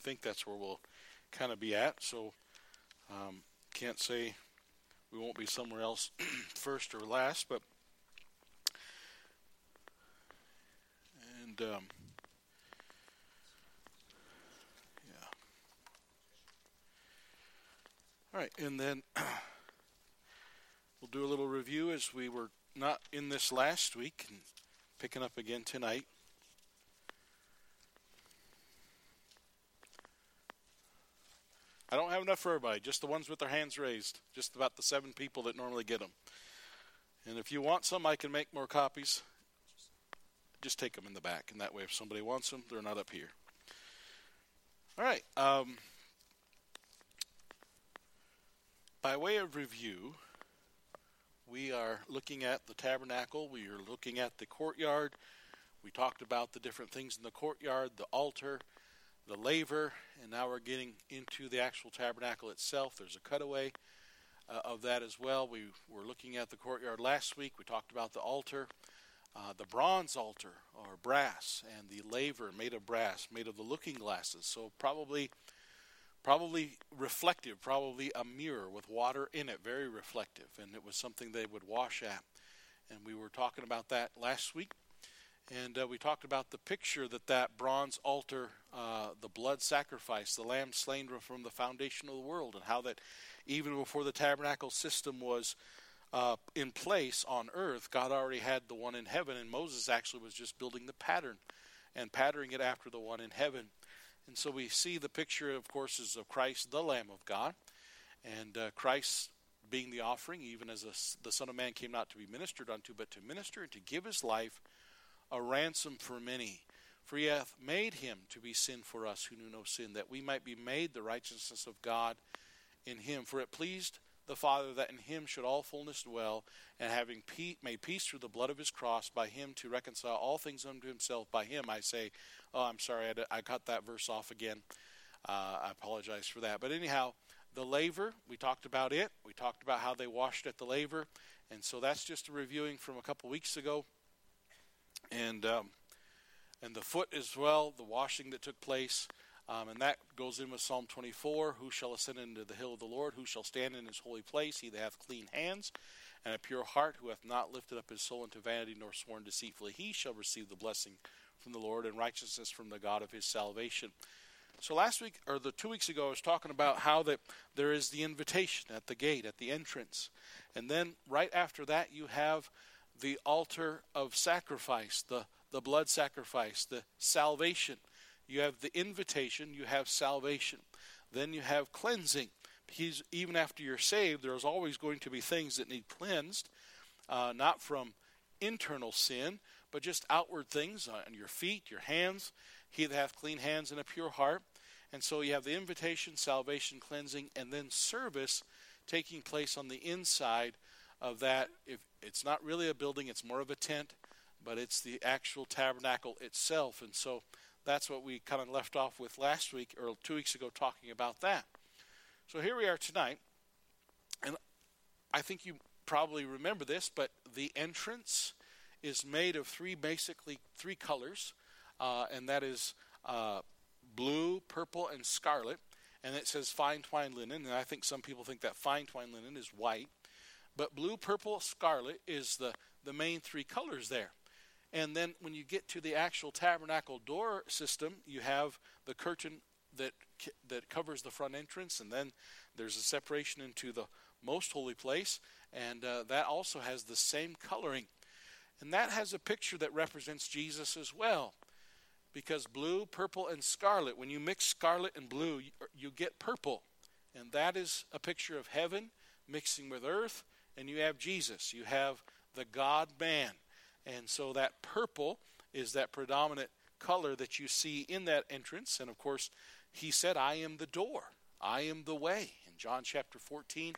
think that's where we'll kind of be at. So um, can't say we won't be somewhere else first or last, but and um, yeah. All right, and then we'll do a little review as we were not in this last week and picking up again tonight. I don't have enough for everybody, just the ones with their hands raised, just about the seven people that normally get them. And if you want some, I can make more copies. Just take them in the back, and that way, if somebody wants them, they're not up here. All right. Um, by way of review, we are looking at the tabernacle, we are looking at the courtyard. We talked about the different things in the courtyard, the altar, the laver, and now we're getting into the actual tabernacle itself. There's a cutaway uh, of that as well. We were looking at the courtyard last week. We talked about the altar, uh, the bronze altar or brass, and the laver made of brass, made of the looking glasses. So probably, probably reflective, probably a mirror with water in it, very reflective, and it was something they would wash at. And we were talking about that last week. And uh, we talked about the picture that that bronze altar, uh, the blood sacrifice, the lamb slain from the foundation of the world, and how that even before the tabernacle system was uh, in place on earth, God already had the one in heaven, and Moses actually was just building the pattern and patterning it after the one in heaven. And so we see the picture, of course, is of Christ, the Lamb of God, and uh, Christ being the offering, even as a, the Son of Man came not to be ministered unto, but to minister and to give his life a ransom for many. For he hath made him to be sin for us who knew no sin, that we might be made the righteousness of God in him. For it pleased the Father that in him should all fullness dwell, and having made peace through the blood of his cross, by him to reconcile all things unto himself. By him, I say, oh, I'm sorry, I, I cut that verse off again. Uh, I apologize for that. But anyhow, the laver, we talked about it. We talked about how they washed at the laver. And so that's just a reviewing from a couple weeks ago and um, and the foot as well, the washing that took place, um, and that goes in with Psalm 24. Who shall ascend into the hill of the Lord? Who shall stand in His holy place? He that hath clean hands and a pure heart, who hath not lifted up his soul into vanity nor sworn deceitfully, he shall receive the blessing from the Lord and righteousness from the God of his salvation. So last week, or the two weeks ago, I was talking about how that there is the invitation at the gate, at the entrance, and then right after that, you have the altar of sacrifice, the, the blood sacrifice, the salvation. You have the invitation, you have salvation. Then you have cleansing. Because even after you're saved, there's always going to be things that need cleansed, uh, not from internal sin, but just outward things on your feet, your hands. He that hath clean hands and a pure heart. And so you have the invitation, salvation, cleansing, and then service taking place on the inside of that. If it's not really a building, it's more of a tent, but it's the actual tabernacle itself. And so that's what we kind of left off with last week or two weeks ago talking about that. So here we are tonight, and I think you probably remember this, but the entrance is made of three basically three colors, uh, and that is uh, blue, purple, and scarlet. And it says fine twine linen, and I think some people think that fine twine linen is white. But blue, purple, scarlet is the, the main three colors there. And then when you get to the actual tabernacle door system, you have the curtain that that covers the front entrance, and then there's a separation into the most holy place, and uh, that also has the same coloring. And that has a picture that represents Jesus as well. Because blue, purple, and scarlet, when you mix scarlet and blue, you, you get purple. And that is a picture of heaven mixing with earth and you have Jesus. You have the God man. And so that purple is that predominant color that you see in that entrance. And of course, he said, I am the door, I am the way. In John chapter 14,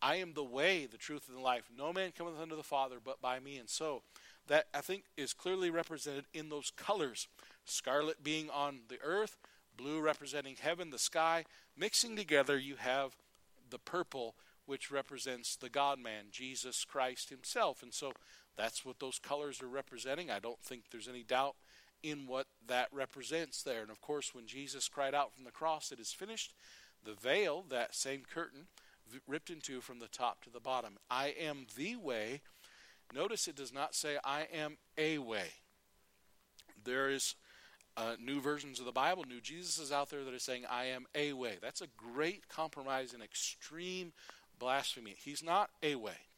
I am the way, the truth, and the life. No man cometh unto the Father but by me. And so that I think is clearly represented in those colors scarlet being on the earth, blue representing heaven, the sky. Mixing together, you have the purple which represents the God man, Jesus Christ himself. And so that's what those colors are representing. I don't think there's any doubt in what that represents there. And of course, when Jesus cried out from the cross, It is finished, the veil, that same curtain, ripped in two from the top to the bottom. I am the way. Notice it does not say, I am a way. There is uh, new versions of the Bible, new Jesus is out there that are saying, I am a way. That's a great compromise and extreme blasphemy. He's not a way,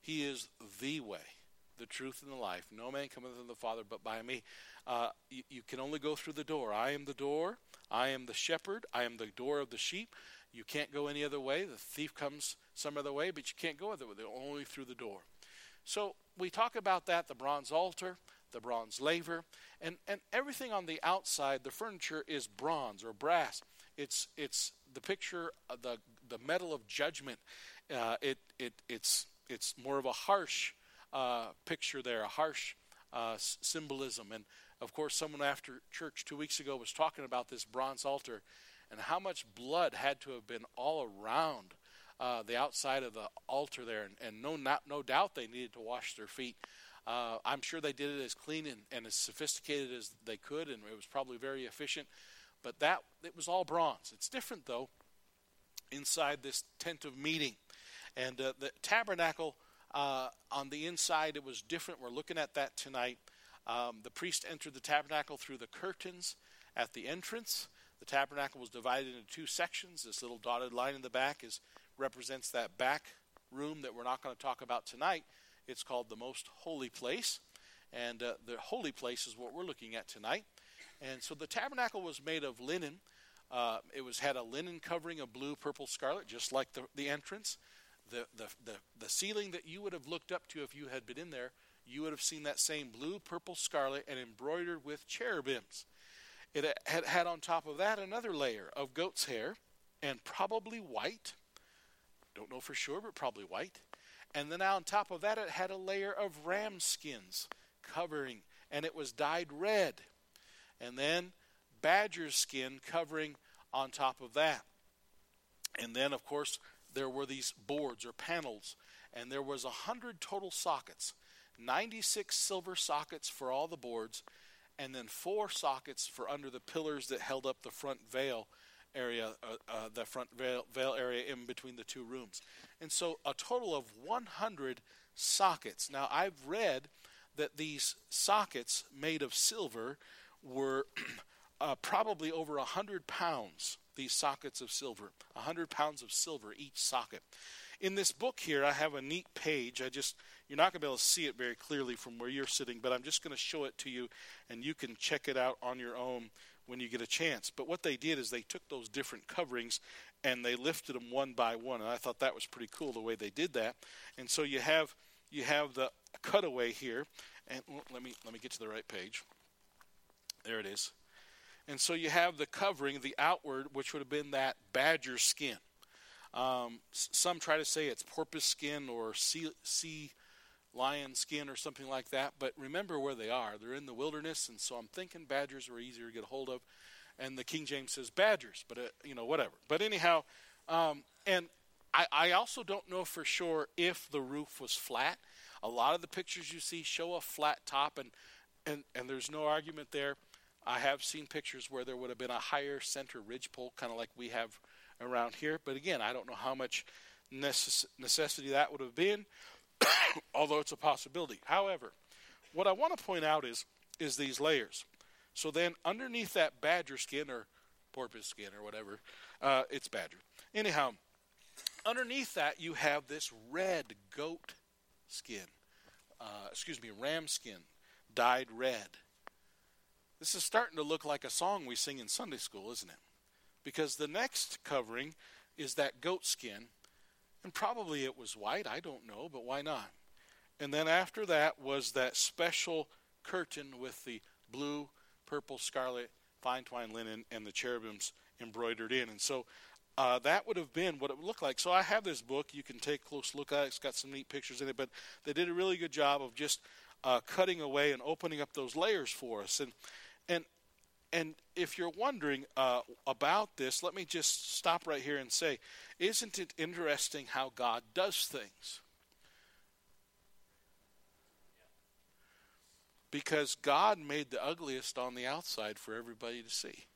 He is the way, the truth, and the life. No man cometh unto the Father but by me. Uh, you, you can only go through the door. I am the door. I am the shepherd. I am the door of the sheep. You can't go any other way. The thief comes some other way, but you can't go other way. Only through the door. So we talk about that the bronze altar, the bronze laver, and, and everything on the outside, the furniture is bronze or brass. It's, it's the picture of the, the metal of judgment. Uh, it, it, it's, it's more of a harsh uh, picture there, a harsh uh, symbolism. And of course, someone after church two weeks ago was talking about this bronze altar and how much blood had to have been all around uh, the outside of the altar there. And, and no, not, no doubt they needed to wash their feet. Uh, I'm sure they did it as clean and, and, as sophisticated as they could, and it was probably very efficient. But that it was all bronze. It's different though inside this tent of meeting, and uh, the tabernacle uh, on the inside it was different. We're looking at that tonight. Um, the priest entered the tabernacle through the curtains at the entrance. The tabernacle was divided into two sections. This little dotted line in the back is represents that back room that we're not going to talk about tonight. It's called the most holy place. And uh, the holy place is what we're looking at tonight. And so the tabernacle was made of linen. Uh, it was had a linen covering of blue, purple, scarlet, just like the, the entrance. The, the, the, the ceiling that you would have looked up to if you had been in there, you would have seen that same blue, purple, scarlet, and embroidered with cherubims. It had had on top of that another layer of goat's hair, and probably white. Don't know for sure, but probably white. And then on top of that, it had a layer of ram skins covering, and it was dyed red. And then badger skin covering on top of that. And then, of course, there were these boards or panels, and there was a hundred total sockets, 96 silver sockets for all the boards, and then four sockets for under the pillars that held up the front veil area, uh, uh, the front veil, veil area in between the two rooms. And so a total of 100 sockets. Now, I've read that these sockets made of silver were uh, probably over 100 pounds, these sockets of silver. 100 pounds of silver each socket. In this book here, I have a neat page. I just, you're not going to be able to see it very clearly from where you're sitting, but I'm just going to show it to you, and you can check it out on your own when you get a chance. But what they did is they took those different coverings and they lifted them one by one, and I thought that was pretty cool the way they did that. And so you have you have the cutaway here, and let me let me get to the right page. There it is. And so you have the covering, the outward, which would have been that badger skin. Um, some try to say it's porpoise skin or sea, sea lion skin or something like that. But remember where they are. They're in the wilderness, and so I'm thinking badgers were easier to get a hold of. And the King James says badgers, but uh, you know whatever. But anyhow, um, and I, I also don't know for sure if the roof was flat. A lot of the pictures you see show a flat top, and and and there's no argument there. I have seen pictures where there would have been a higher center ridge pole, kind of like we have around here. But again, I don't know how much necess- necessity that would have been. although it's a possibility. However, what I want to point out is is these layers. So then, underneath that badger skin or porpoise skin or whatever, uh, it's badger. Anyhow, underneath that you have this red goat skin. Uh, excuse me, ram skin, dyed red. This is starting to look like a song we sing in Sunday school, isn't it? Because the next covering is that goat skin and probably it was white, I don't know, but why not? And then after that was that special curtain with the blue, purple, scarlet, fine twine linen, and the cherubims embroidered in. And so uh, that would have been what it would look like. So I have this book. You can take a close look at it. It's got some neat pictures in it, but they did a really good job of just uh, cutting away and opening up those layers for us. And and and if you're wondering uh, about this, let me just stop right here and say, isn't it interesting how God does things? because God made the ugliest on the outside for everybody to see.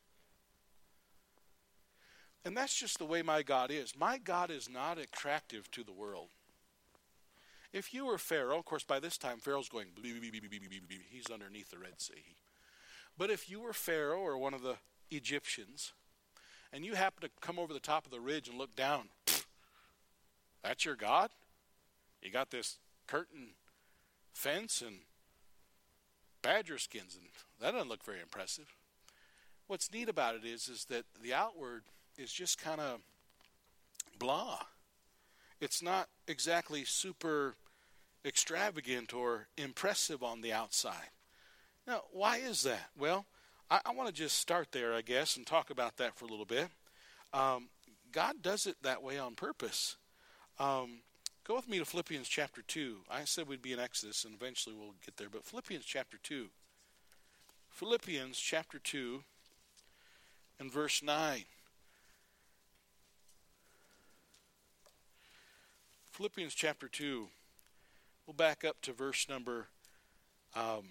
And that's just the way my God is. My God is not attractive to the world. If you were Pharaoh, of course, by this time, Pharaoh's going, he's underneath the Red Sea. But if you were Pharaoh or one of the Egyptians, and you happen to come over the top of the ridge and look down, that's your God? You got this curtain fence and badger skins, and that doesn't look very impressive. What's neat about it is, is that the outward is just kind of blah. It's not exactly super extravagant or impressive on the outside. Now, why is that? Well, I, I want to just start there, I guess, and talk about that for a little bit. Um, God does it that way on purpose. Um, go with me to Philippians chapter 2. I said we'd be in Exodus, and eventually we'll get there, but Philippians chapter 2. Philippians chapter 2 and verse 9. Philippians chapter 2. We'll back up to verse number um,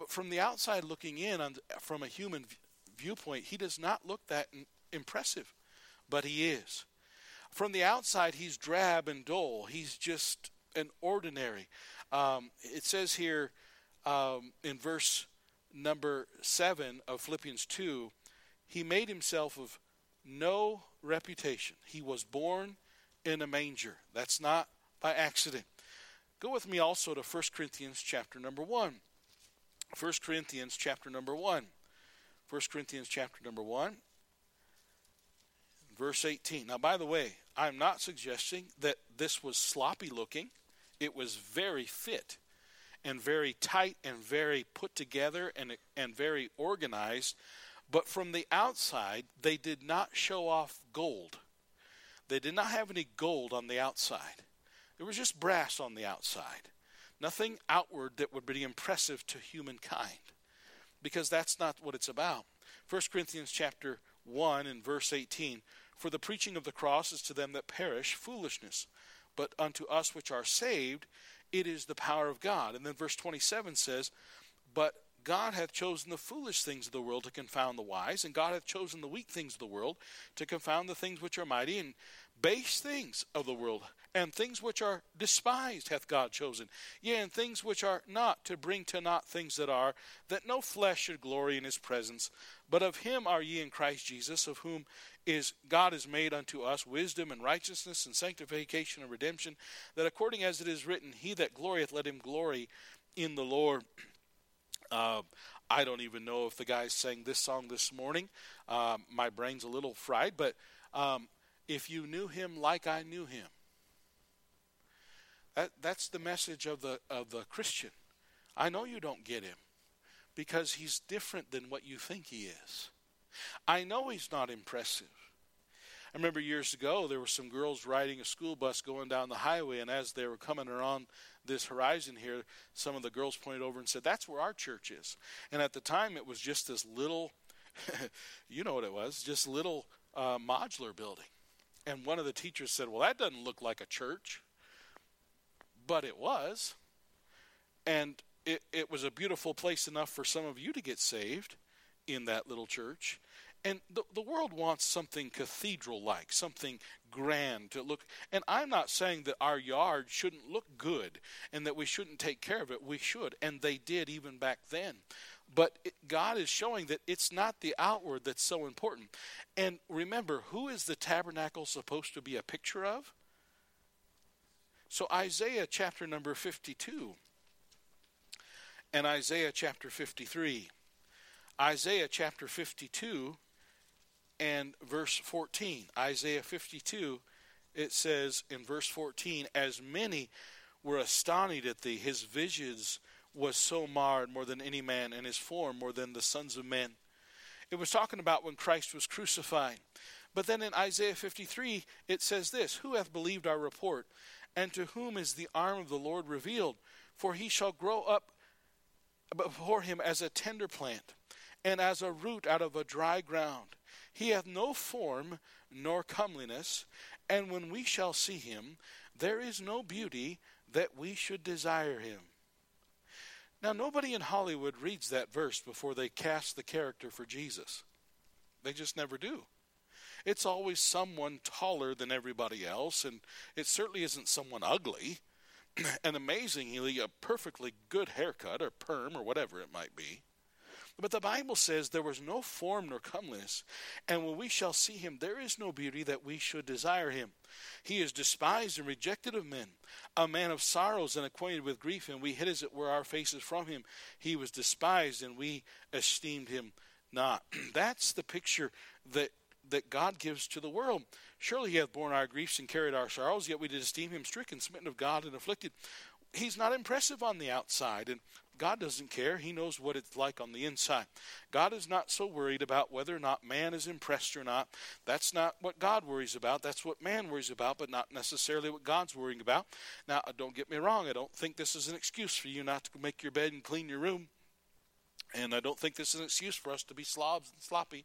but from the outside looking in, on, from a human viewpoint, he does not look that impressive, but he is. From the outside, he's drab and dull. He's just an ordinary. Um, it says here um, in verse number 7 of Philippians 2 he made himself of no reputation. He was born in a manger. That's not by accident. Go with me also to 1 Corinthians chapter number 1. 1 Corinthians chapter number 1. 1 Corinthians chapter number 1 verse 18. Now by the way, I'm not suggesting that this was sloppy looking. It was very fit and very tight and very put together and and very organized but from the outside, they did not show off gold. They did not have any gold on the outside. There was just brass on the outside. Nothing outward that would be impressive to humankind. Because that's not what it's about. 1 Corinthians chapter 1 and verse 18 For the preaching of the cross is to them that perish foolishness, but unto us which are saved it is the power of God. And then verse 27 says, But God hath chosen the foolish things of the world to confound the wise, and God hath chosen the weak things of the world to confound the things which are mighty, and base things of the world, and things which are despised hath God chosen, yea, and things which are not, to bring to naught things that are, that no flesh should glory in his presence. But of him are ye in Christ Jesus, of whom is God is made unto us wisdom and righteousness and sanctification and redemption, that according as it is written, He that glorieth, let him glory in the Lord. Uh, I don't even know if the guys sang this song this morning. Uh, my brain's a little fried, but um, if you knew him like I knew him, that, that's the message of the of the Christian. I know you don't get him because he's different than what you think he is. I know he's not impressive. I remember years ago there were some girls riding a school bus going down the highway, and as they were coming around this horizon here, some of the girls pointed over and said, That's where our church is. And at the time, it was just this little, you know what it was, just little uh, modular building. And one of the teachers said, Well, that doesn't look like a church. But it was. And it, it was a beautiful place enough for some of you to get saved in that little church. And the, the world wants something cathedral like, something grand to look. And I'm not saying that our yard shouldn't look good and that we shouldn't take care of it. We should. And they did even back then. But it, God is showing that it's not the outward that's so important. And remember, who is the tabernacle supposed to be a picture of? So, Isaiah chapter number 52 and Isaiah chapter 53. Isaiah chapter 52 and verse 14. Isaiah 52, it says in verse 14, As many were astonished at thee, his visions was so marred more than any man, and his form more than the sons of men. It was talking about when Christ was crucified. But then in Isaiah 53, it says this Who hath believed our report? And to whom is the arm of the Lord revealed? For he shall grow up before him as a tender plant, and as a root out of a dry ground. He hath no form nor comeliness, and when we shall see him, there is no beauty that we should desire him. Now, nobody in Hollywood reads that verse before they cast the character for Jesus. They just never do. It's always someone taller than everybody else, and it certainly isn't someone ugly. and amazingly, a perfectly good haircut or perm or whatever it might be. But the Bible says there was no form nor comeliness, and when we shall see him, there is no beauty that we should desire him. He is despised and rejected of men, a man of sorrows and acquainted with grief, and we hid as it were our faces from him. He was despised, and we esteemed him not. That's the picture that that God gives to the world. Surely he hath borne our griefs and carried our sorrows, yet we did esteem him stricken, smitten of God, and afflicted. He's not impressive on the outside, and God doesn't care. He knows what it's like on the inside. God is not so worried about whether or not man is impressed or not. That's not what God worries about. That's what man worries about, but not necessarily what God's worrying about. Now, don't get me wrong. I don't think this is an excuse for you not to make your bed and clean your room. And I don't think this is an excuse for us to be slobs and sloppy.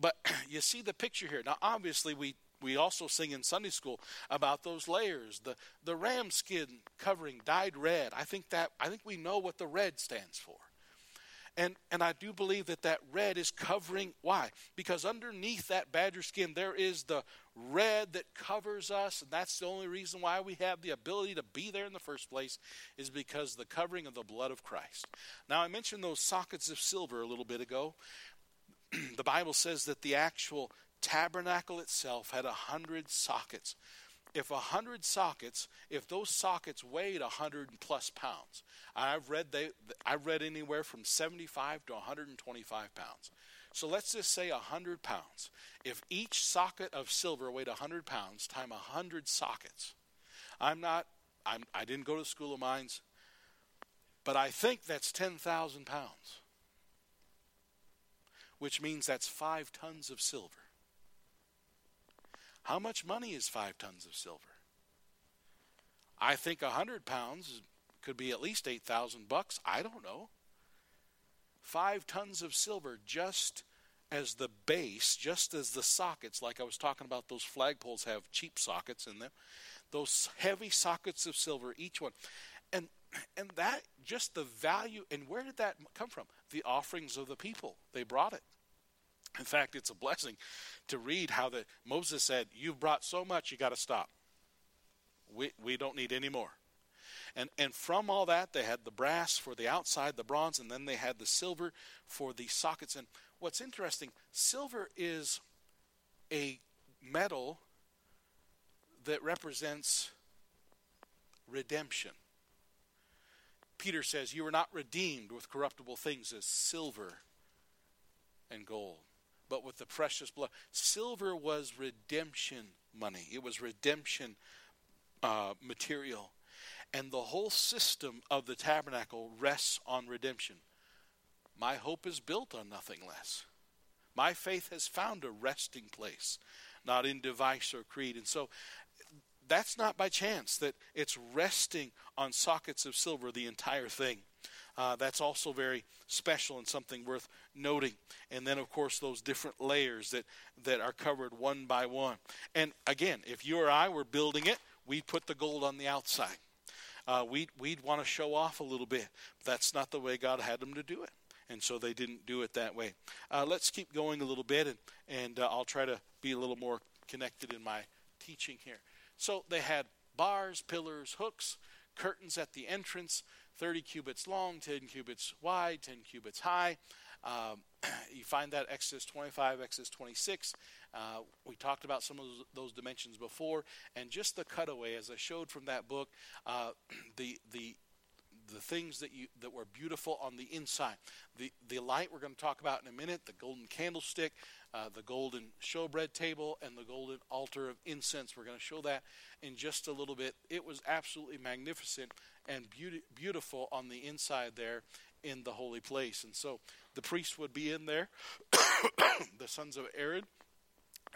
But you see the picture here. Now, obviously, we we also sing in Sunday school about those layers. The the ram skin covering dyed red. I think that I think we know what the red stands for. And and I do believe that that red is covering why? Because underneath that badger skin there is the red that covers us and that's the only reason why we have the ability to be there in the first place is because the covering of the blood of Christ. Now I mentioned those sockets of silver a little bit ago. the Bible says that the actual tabernacle itself had a hundred sockets. If a hundred sockets, if those sockets weighed a hundred plus pounds, I've read they, I've read anywhere from seventy-five to one hundred and twenty-five pounds. So let's just say a hundred pounds. If each socket of silver weighed a hundred pounds, time a hundred sockets. I'm not. I'm, I didn't go to school of mines, but I think that's ten thousand pounds, which means that's five tons of silver. How much money is five tons of silver? I think a hundred pounds could be at least eight thousand bucks. I don't know. Five tons of silver just as the base, just as the sockets, like I was talking about, those flagpoles have cheap sockets in them. Those heavy sockets of silver, each one, and and that just the value. And where did that come from? The offerings of the people. They brought it. In fact, it's a blessing to read how the Moses said, "You've brought so much, you got to stop. We we don't need any more." And and from all that, they had the brass for the outside, the bronze, and then they had the silver for the sockets. And what's interesting, silver is a metal that represents redemption. Peter says, You were not redeemed with corruptible things as silver and gold but with the precious blood. Silver was redemption money, it was redemption uh, material. And the whole system of the tabernacle rests on redemption. My hope is built on nothing less. My faith has found a resting place, not in device or creed. And so that's not by chance that it's resting on sockets of silver, the entire thing. Uh, that's also very special and something worth noting. And then, of course, those different layers that, that are covered one by one. And again, if you or I were building it, we'd put the gold on the outside. Uh, we'd, we'd want to show off a little bit. But that's not the way God had them to do it. And so they didn't do it that way. Uh, let's keep going a little bit, and, and uh, I'll try to be a little more connected in my teaching here. So they had bars, pillars, hooks, curtains at the entrance, 30 cubits long, 10 cubits wide, 10 cubits high. Um, you find that Exodus 25, Exodus 26. Uh, we talked about some of those, dimensions before, and just the cutaway, as I showed from that book, uh, the the the things that you that were beautiful on the inside. The the light we're going to talk about in a minute, the golden candlestick, uh, the golden showbread table, and the golden altar of incense. We're going to show that in just a little bit. It was absolutely magnificent and beauty, beautiful on the inside there in the holy place. And so the priests would be in there, the sons of Aaron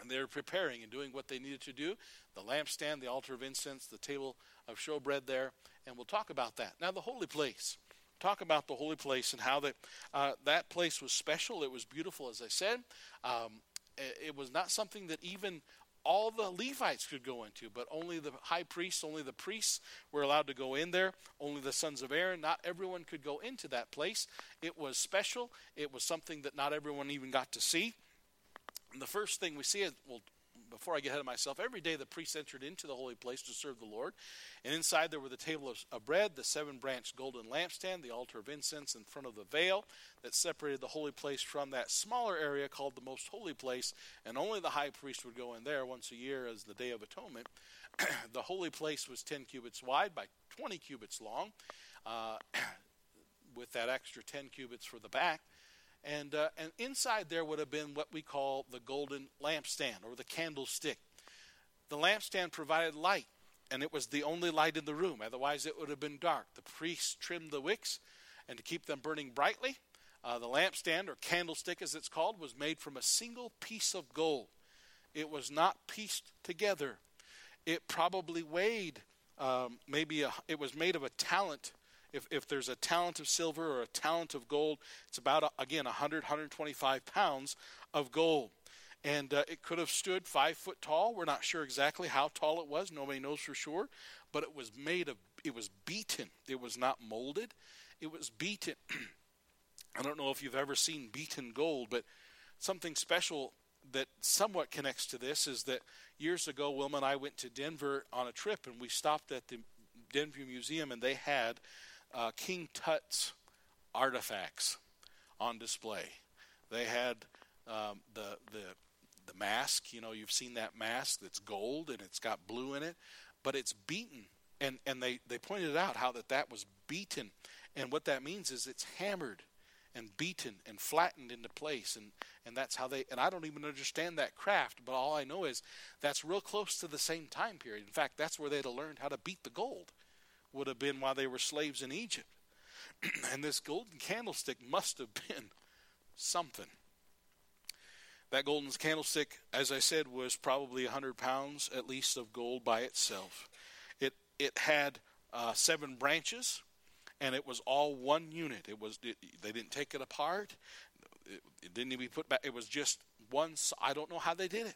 and they're preparing and doing what they needed to do the lampstand, the altar of incense, the table of showbread there, and we'll talk about that. Now, the holy place. Talk about the holy place and how that uh, that place was special. It was beautiful, as I said. Um, it was not something that even all the Levites could go into, but only the high priests, only the priests were allowed to go in there. Only the sons of Aaron, not everyone could go into that place. It was special. It was something that not everyone even got to see. And the first thing we see is, well, before I get ahead of myself, every day the priests entered into the holy place to serve the Lord. And inside there were the table of, of bread, the seven branched golden lampstand, the altar of incense in front of the veil that separated the holy place from that smaller area called the most holy place. And only the high priest would go in there once a year as the Day of Atonement. the holy place was 10 cubits wide by 20 cubits long, uh, with that extra 10 cubits for the back. And, uh, and inside there would have been what we call the golden lampstand or the candlestick. The lampstand provided light, and it was the only light in the room. Otherwise, it would have been dark. The priests trimmed the wicks, and to keep them burning brightly, uh, the lampstand, or candlestick as it's called, was made from a single piece of gold. It was not pieced together. It probably weighed um, maybe a, it was made of a talent if, if there's a talent of silver or a talent of gold, it's about, again, 100, 125 pounds of gold. And uh, it could have stood five foot tall. We're not sure exactly how tall it was. Nobody knows for sure. But it was made of, it was beaten. It was not molded. It was beaten. I don't know if you've ever seen beaten gold, but something special that somewhat connects to this is that years ago, Wilma and I went to Denver on a trip, and we stopped at the Denver Museum, and they had uh, King Tut's artifacts on display. They had um, the the the mask. You know, you've seen that mask that's gold and it's got blue in it, but it's beaten. And and they they pointed out how that that was beaten, and what that means is it's hammered and beaten and flattened into place and and that's how they and I don't even understand that craft but all I know is that's real close to the same time period in fact that's where they'd have learned how to beat the gold would have been while they were slaves in Egypt. and this golden candlestick must have been something. That golden candlestick, as I said, was probably 100 pounds at least of gold by itself. It, it had uh, seven branches, and it was all one unit. It was it, they didn't take it apart. It, it didn't even be put back. It was just one. I don't know how they did it.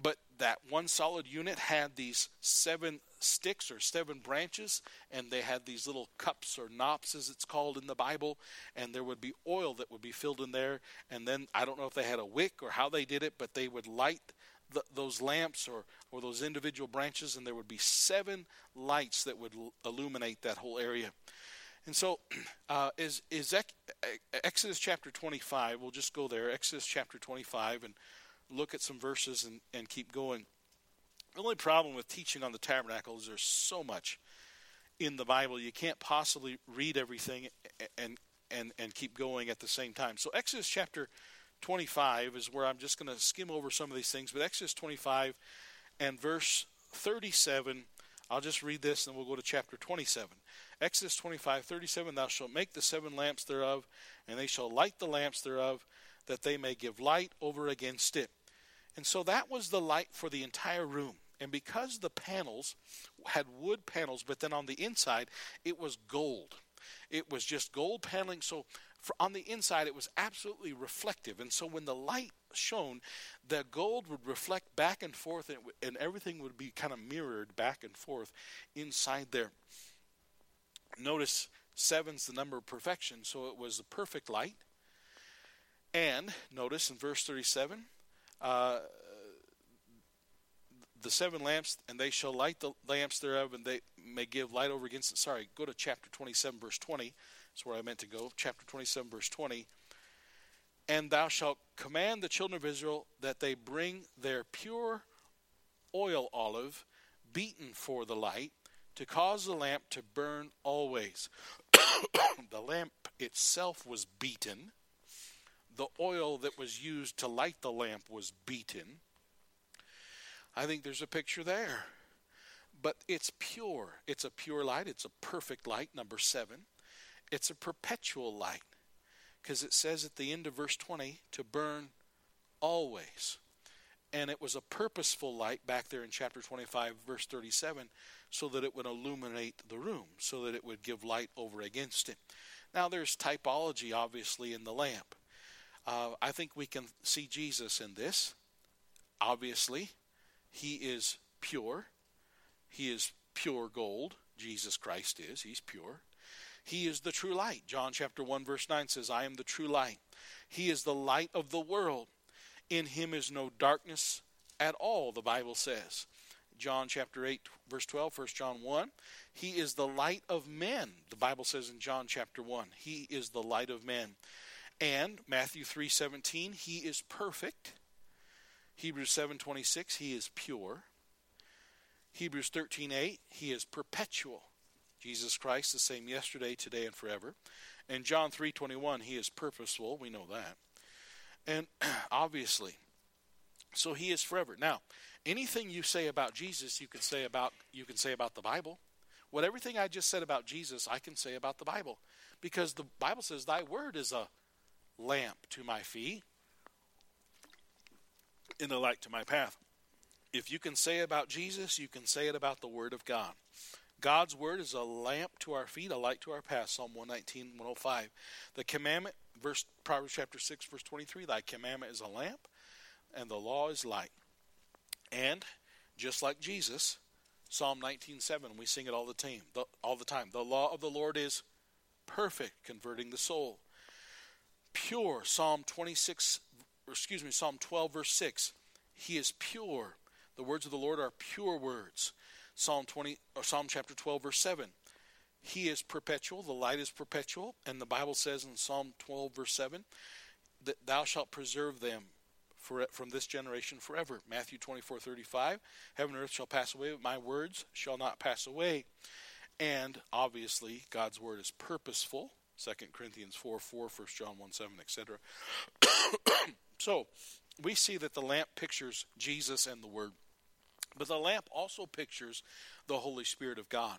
But that one solid unit had these seven sticks or seven branches, and they had these little cups or knops, as it's called in the Bible, and there would be oil that would be filled in there. And then I don't know if they had a wick or how they did it, but they would light the, those lamps or, or those individual branches, and there would be seven lights that would illuminate that whole area. And so, uh, is is Exodus chapter 25? We'll just go there. Exodus chapter 25, and look at some verses and, and keep going. The only problem with teaching on the tabernacle is there's so much in the Bible you can't possibly read everything and and and keep going at the same time. So Exodus chapter 25 is where I'm just going to skim over some of these things, but Exodus 25 and verse 37 I'll just read this and we'll go to chapter 27. Exodus 25, 37 Thou shalt make the seven lamps thereof, and they shall light the lamps thereof, that they may give light over against it. And so that was the light for the entire room. And because the panels had wood panels, but then on the inside it was gold. It was just gold paneling. So on the inside it was absolutely reflective. And so when the light shone, the gold would reflect back and forth, and, and everything would be kind of mirrored back and forth inside there. Notice seven's the number of perfection, so it was the perfect light. And notice in verse 37, uh, the seven lamps, and they shall light the lamps thereof, and they may give light over against it. Sorry, go to chapter 27, verse 20. That's where I meant to go. Chapter 27, verse 20. And thou shalt command the children of Israel that they bring their pure oil olive, beaten for the light, to cause the lamp to burn always. the lamp itself was beaten. The oil that was used to light the lamp was beaten. I think there's a picture there. But it's pure. It's a pure light. It's a perfect light, number seven. It's a perpetual light. Because it says at the end of verse 20 to burn always. And it was a purposeful light back there in chapter 25, verse 37, so that it would illuminate the room, so that it would give light over against it. Now, there's typology, obviously, in the lamp. Uh, I think we can see Jesus in this. Obviously, he is pure. He is pure gold. Jesus Christ is. He's pure. He is the true light. John chapter 1 verse 9 says, "I am the true light." He is the light of the world. In him is no darkness at all, the Bible says. John chapter 8 verse 12, 1 John 1, he is the light of men. The Bible says in John chapter 1, he is the light of men. And Matthew 3:17, he is perfect. Hebrews 7:26, he is pure. Hebrews 13:8, he is perpetual. Jesus Christ the same yesterday, today and forever. And John 3:21, he is purposeful, we know that. And obviously, so he is forever. Now, anything you say about Jesus, you can say about you can say about the Bible. What everything I just said about Jesus, I can say about the Bible. Because the Bible says thy word is a lamp to my feet and a light to my path. If you can say about Jesus, you can say it about the word of God. God's word is a lamp to our feet, a light to our path. Psalm 119, 105. The commandment, verse Proverbs chapter 6, verse 23, thy commandment is a lamp, and the law is light. And just like Jesus, Psalm 19:7, we sing it all the time. The, all the time. The law of the Lord is perfect, converting the soul. Pure, Psalm 26, excuse me, Psalm 12 verse 6. He is pure. The words of the Lord are pure words. Psalm 20 or Psalm chapter 12 verse 7. He is perpetual, the light is perpetual, and the Bible says in Psalm 12 verse 7 that thou shalt preserve them for, from this generation forever. Matthew 24 35. Heaven and earth shall pass away, but my words shall not pass away. And obviously, God's word is purposeful. 2 Corinthians 4 4, 1 John 1 7, etc. so, we see that the lamp pictures Jesus and the Word. But the lamp also pictures the Holy Spirit of God.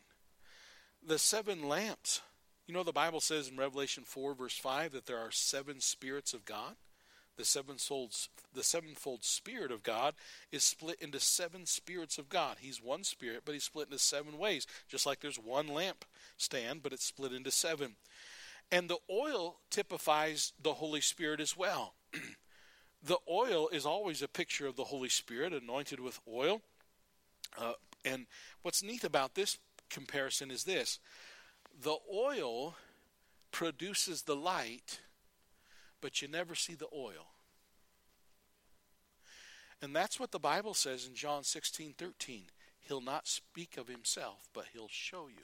The seven lamps, you know, the Bible says in Revelation 4, verse 5, that there are seven spirits of God the sevenfold, the sevenfold Spirit of God is split into seven spirits of God. He's one spirit, but he's split into seven ways, just like there's one lamp stand, but it's split into seven. And the oil typifies the Holy Spirit as well. the oil is always a picture of the Holy Spirit, anointed with oil. Uh, and what's neat about this comparison is this the oil produces the light but you never see the oil. And that's what the Bible says in John 16 13. He'll not speak of himself, but he'll show you.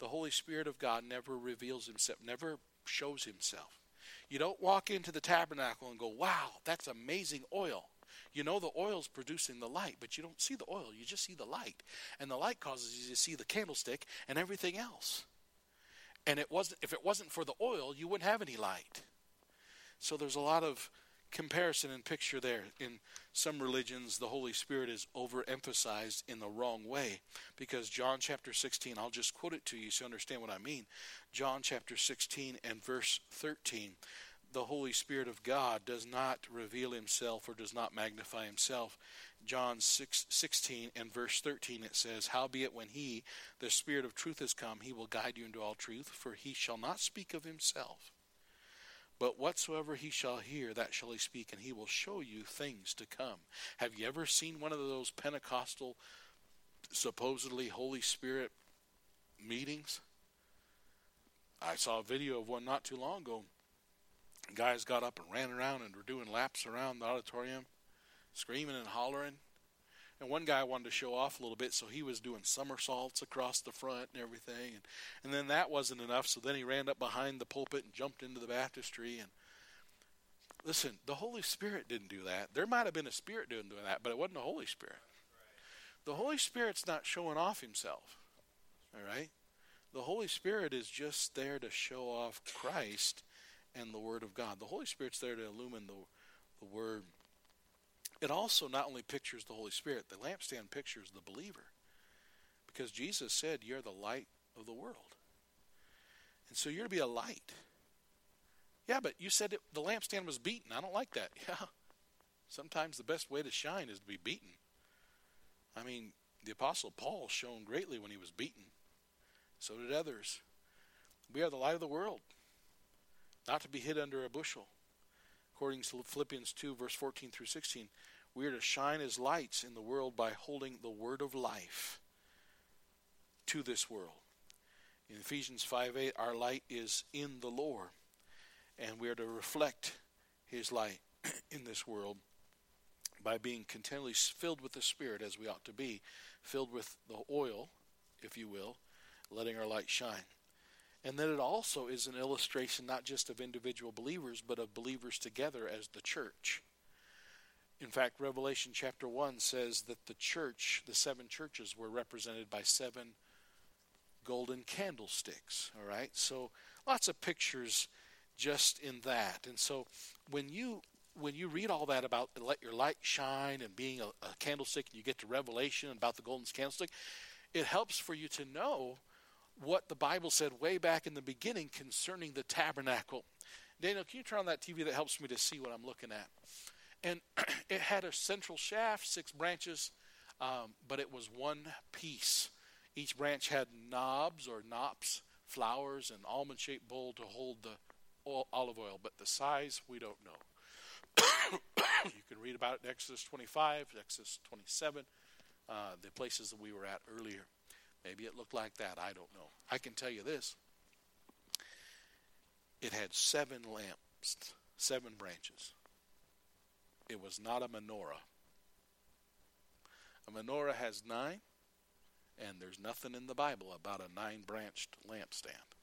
The Holy Spirit of God never reveals himself, never shows himself. You don't walk into the tabernacle and go, wow, that's amazing oil. You know the oil's producing the light, but you don't see the oil. You just see the light. And the light causes you to see the candlestick and everything else. And it wasn't if it wasn't for the oil, you wouldn't have any light. So there's a lot of comparison and picture there. In some religions, the Holy Spirit is overemphasized in the wrong way because John chapter 16, I'll just quote it to you so you understand what I mean. John chapter 16 and verse 13. The Holy Spirit of God does not reveal himself or does not magnify himself. John 6, 16 and verse 13 it says, Howbeit when he, the Spirit of truth, is come, he will guide you into all truth, for he shall not speak of himself but whatsoever he shall hear, that shall he speak, and he will show you things to come. Have you ever seen one of those Pentecostal, supposedly Holy Spirit meetings? I saw a video of one not too long ago. Guys got up and ran around and were doing laps around the auditorium, screaming and hollering. And one guy wanted to show off a little bit, so he was doing somersaults across the front and everything. And, and then that wasn't enough, so then he ran up behind the pulpit and jumped into the baptistry. And listen, the Holy Spirit didn't do that. There might have been a spirit doing that, but it wasn't the Holy Spirit. The Holy Spirit's not showing off himself. All right? The Holy Spirit is just there to show off Christ and the Word of God. The Holy Spirit's there to illumine the, the Word. It also not only pictures the Holy Spirit, the lampstand pictures the believer. Because Jesus said, You're the light of the world. And so you're to be a light. Yeah, but you said it, the lampstand was beaten. I don't like that. Yeah. Sometimes the best way to shine is to be beaten. I mean, the Apostle Paul shone greatly when he was beaten. So did others. We are the light of the world, not to be hid under a bushel. According to Philippians 2, verse 14 through 16, we are to shine as lights in the world by holding the word of life to this world. In Ephesians 5 8, our light is in the Lord, and we are to reflect his light in this world by being continually filled with the Spirit as we ought to be, filled with the oil, if you will, letting our light shine. And then it also is an illustration not just of individual believers, but of believers together as the church. In fact, Revelation chapter 1 says that the church, the seven churches, were represented by seven golden candlesticks. All right? So lots of pictures just in that. And so when you when you read all that about let your light shine and being a, a candlestick and you get to Revelation about the golden candlestick, it helps for you to know what the Bible said way back in the beginning concerning the tabernacle. Daniel, can you turn on that TV that helps me to see what I'm looking at? And it had a central shaft, six branches, um, but it was one piece. Each branch had knobs or knops, flowers, and almond shaped bowl to hold the oil, olive oil, but the size we don't know. you can read about it in Exodus 25, Exodus 27, uh, the places that we were at earlier. Maybe it looked like that. I don't know. I can tell you this it had seven lamps, seven branches. It was not a menorah. A menorah has nine, and there's nothing in the Bible about a nine branched lampstand.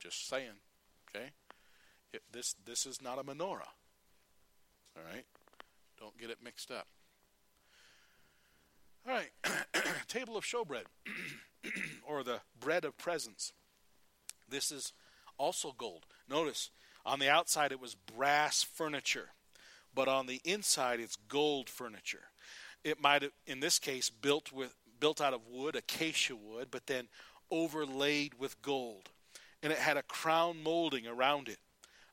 Just saying, okay? It, this this is not a menorah. All right, don't get it mixed up. All right, table of showbread, or the bread of presence. This is also gold. Notice on the outside it was brass furniture, but on the inside it's gold furniture. It might have, in this case, built with built out of wood, acacia wood, but then overlaid with gold, and it had a crown molding around it,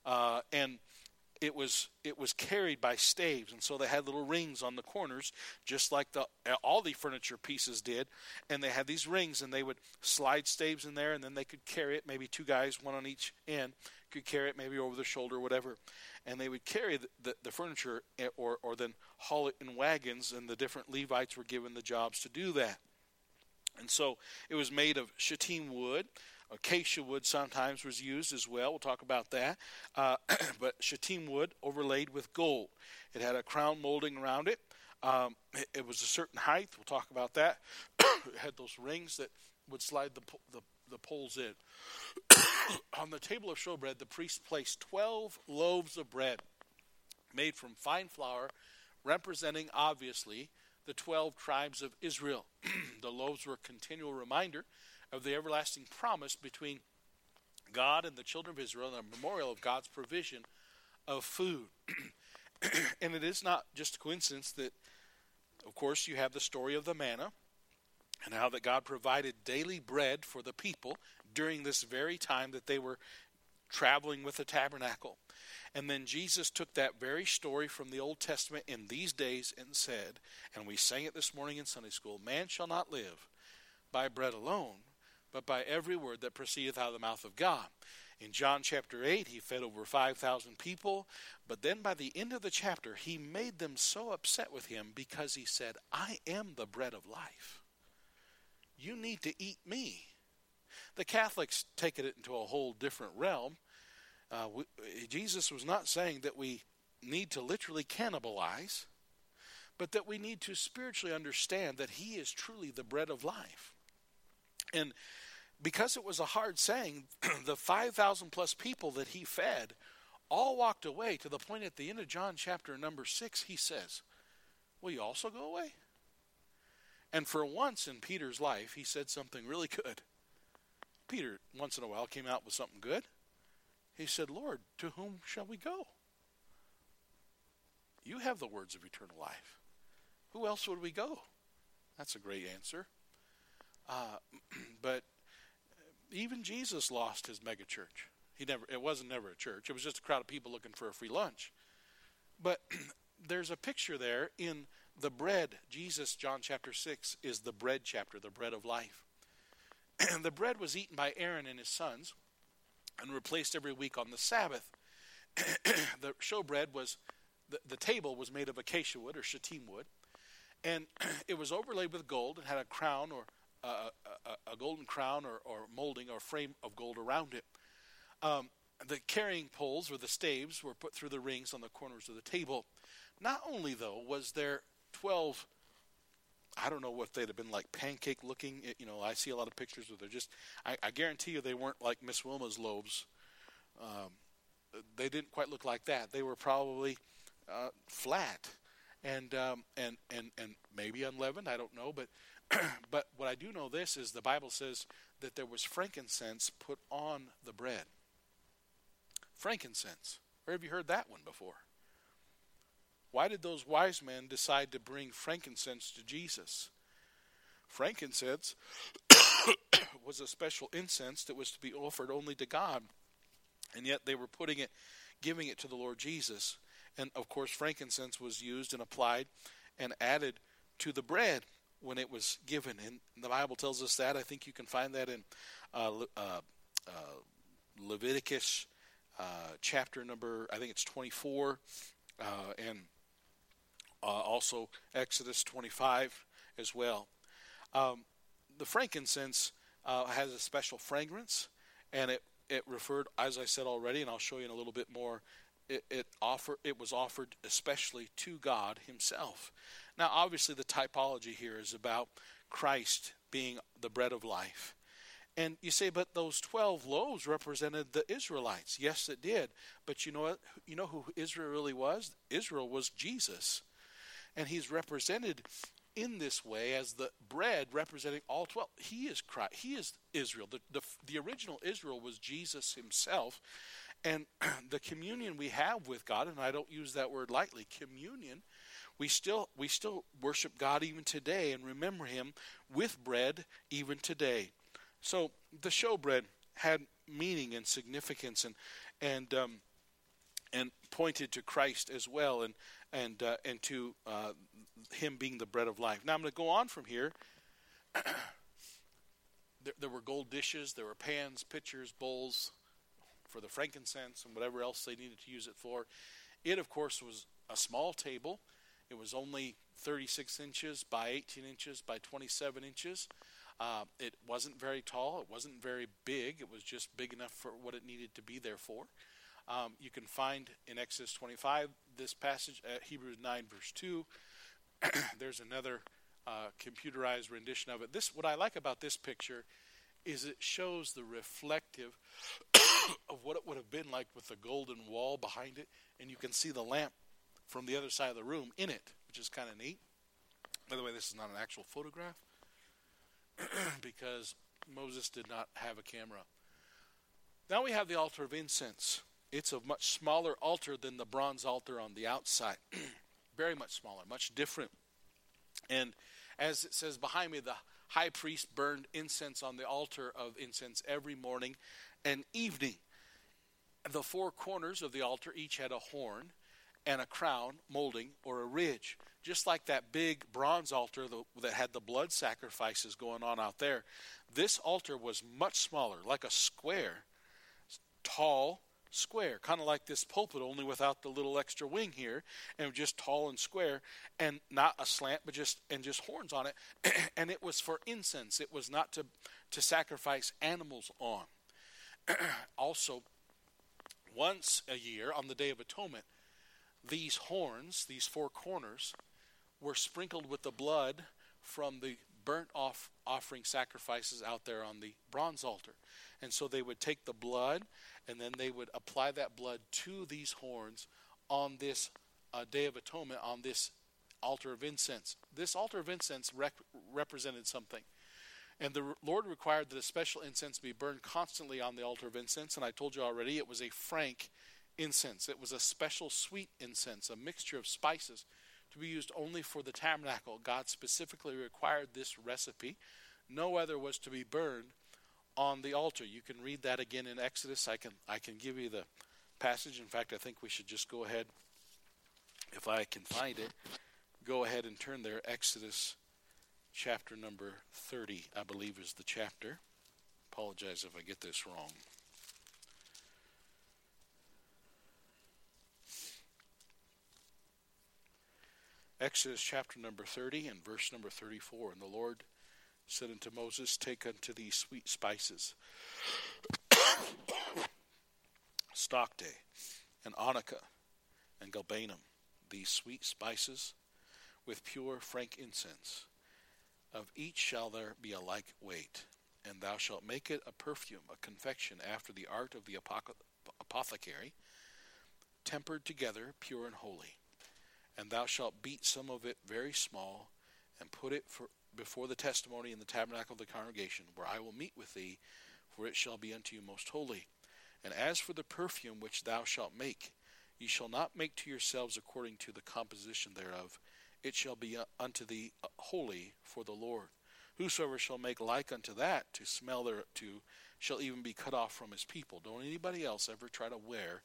uh, and it was it was carried by staves and so they had little rings on the corners just like the all the furniture pieces did. And they had these rings and they would slide staves in there and then they could carry it maybe two guys one on each end could carry it maybe over the shoulder whatever and they would carry the, the, the furniture eh, or, or then haul it in wagons and the different levites were given the jobs to do that and so it was made of shatim wood Acacia wood sometimes was used as well. We'll talk about that. Uh, but shatim wood overlaid with gold. It had a crown molding around it. Um, it, it, was a certain height. We'll talk about that. it had those rings that would slide the, the, the poles in. On the table of showbread, the priest placed 12 loaves of bread made from fine flour, representing obviously the 12 tribes of Israel. the loaves were a continual reminder of the everlasting promise between God and the children of Israel, and a memorial of God's provision of food. and it is not just a coincidence that, of course, you have the story of the manna and how that God provided daily bread for the people during this very time that they were traveling with the tabernacle. And then Jesus took that very story from the Old Testament in these days and said, and we sang it this morning in Sunday school Man shall not live by bread alone, but by every word that proceedeth out of the mouth of God. In John chapter 8, he fed over 5,000 people, but then by the end of the chapter, he made them so upset with him because he said, I am the bread of life. You need to eat me. The Catholics take it into a whole different realm. Uh, we, Jesus was not saying that we need to literally cannibalize, but that we need to spiritually understand that He is truly the bread of life. And because it was a hard saying, the 5,000 plus people that he fed all walked away to the point at the end of John chapter number 6, he says, Will you also go away? And for once in Peter's life, he said something really good. Peter, once in a while, came out with something good. He said, Lord, to whom shall we go? You have the words of eternal life. Who else would we go? That's a great answer. Uh, but even Jesus lost his megachurch. He never. It wasn't never a church. It was just a crowd of people looking for a free lunch. But there's a picture there in the bread. Jesus, John chapter six, is the bread chapter, the bread of life. And the bread was eaten by Aaron and his sons, and replaced every week on the Sabbath. the showbread was the, the table was made of acacia wood or shatim wood, and it was overlaid with gold and had a crown or uh, a, a, golden crown or, or, molding or frame of gold around it. Um, the carrying poles or the staves were put through the rings on the corners of the table. Not only, though, was there 12, I don't know what they'd have been like pancake looking. You know, I see a lot of pictures where they're just, I, I guarantee you they weren't like Miss Wilma's loaves. Um, they didn't quite look like that. They were probably uh, flat and um, and and and maybe unleavened. I don't know, but but what I do know this is the Bible says that there was frankincense put on the bread. Frankincense. Where have you heard that one before? Why did those wise men decide to bring frankincense to Jesus? Frankincense was a special incense that was to be offered only to God. And yet they were putting it, giving it to the Lord Jesus. And of course, frankincense was used and applied and added to the bread when it was given. And the Bible tells us that. I think you can find that in uh, uh, uh, Leviticus uh, chapter number, I think it's 24, uh, and uh, also Exodus 25 as well. Um, the frankincense has a special fragrance, and it, it referred, as I said already, and I'll show you in a little bit more it, it offer it was offered especially to God Himself. Now, obviously, the typology here is about Christ being the bread of life. And you say, but those 12 loaves represented the Israelites. Yes, it did. But you know what? You know who Israel really was? Israel was Jesus. And he's represented in this way as the bread representing all 12. He is Christ. He is Israel. The, the, the original Israel was Jesus himself. And the communion we have with God, and I don't use that word lightly, communion, we still we still worship God even today and remember him with bread even today. So the showbread had meaning and significance and and um, and pointed to Christ as well and and uh, and to uh, him being the bread of life. Now I'm going to go on from here. there, there were gold dishes, there were pans, pitchers, bowls, for the frankincense and whatever else they needed to use it for. It, of course, was a small table. It was only 36 inches by 18 inches by 27 inches. Uh, it wasn't very tall. It wasn't very big. It was just big enough for what it needed to be there for. Um, you can find in Exodus 25 this passage at Hebrews 9 verse 2. There's another uh, computerized rendition of it. This what I like about this picture is it shows the reflective of what it would have been like with the golden wall behind it, and you can see the lamp from the other side of the room in it, which is kind of neat. By the way, this is not an actual photograph because Moses did not have a camera. Now we have the altar of incense. It's a much smaller altar than the bronze altar on the outside. Very much smaller, much different. And as it says behind me, the high priest burned incense on the altar of incense every morning and evening. The four corners of the altar each had a horn and a crown, molding, or a ridge. Just like that big bronze altar that had the blood sacrifices going on out there, this altar was much smaller, like a square, tall, square, kind of like this pulpit, only without the little extra wing here, and just tall and square, and not a slant, but just and just horns on it. and it was for incense. It was not to to sacrifice animals on. also, once a year on the Day of Atonement, these horns, these four corners, were sprinkled with the blood from the burnt off offering sacrifices out there on the bronze altar. And so they would take the blood and then they would apply that blood to these horns on this uh, Day of Atonement, on this altar of incense. This altar of incense rec- represented something. And the Lord required that a special incense be burned constantly on the altar of incense. And I told you already, it was a frank incense. It was a special sweet incense, a mixture of spices to be used only for the tabernacle. God specifically required this recipe. No other was to be burned on the altar. You can read that again in Exodus. I can I can give you the passage. In fact, I think we should just go ahead if I can find it. Go ahead and turn there Exodus chapter number 30, I believe is the chapter. Apologize if I get this wrong. Exodus chapter number 30 and verse number 34. And the Lord said unto Moses, Take unto thee sweet spices, stacte, and onycha, and galbanum, these sweet spices, with pure frankincense. Of each shall there be a like weight, and thou shalt make it a perfume, a confection after the art of the apothecary, tempered together, pure and holy. And thou shalt beat some of it very small, and put it for, before the testimony in the tabernacle of the congregation, where I will meet with thee, for it shall be unto you most holy. And as for the perfume which thou shalt make, ye shall not make to yourselves according to the composition thereof. It shall be uh, unto thee uh, holy for the Lord. Whosoever shall make like unto that to smell thereto shall even be cut off from his people. Don't anybody else ever try to wear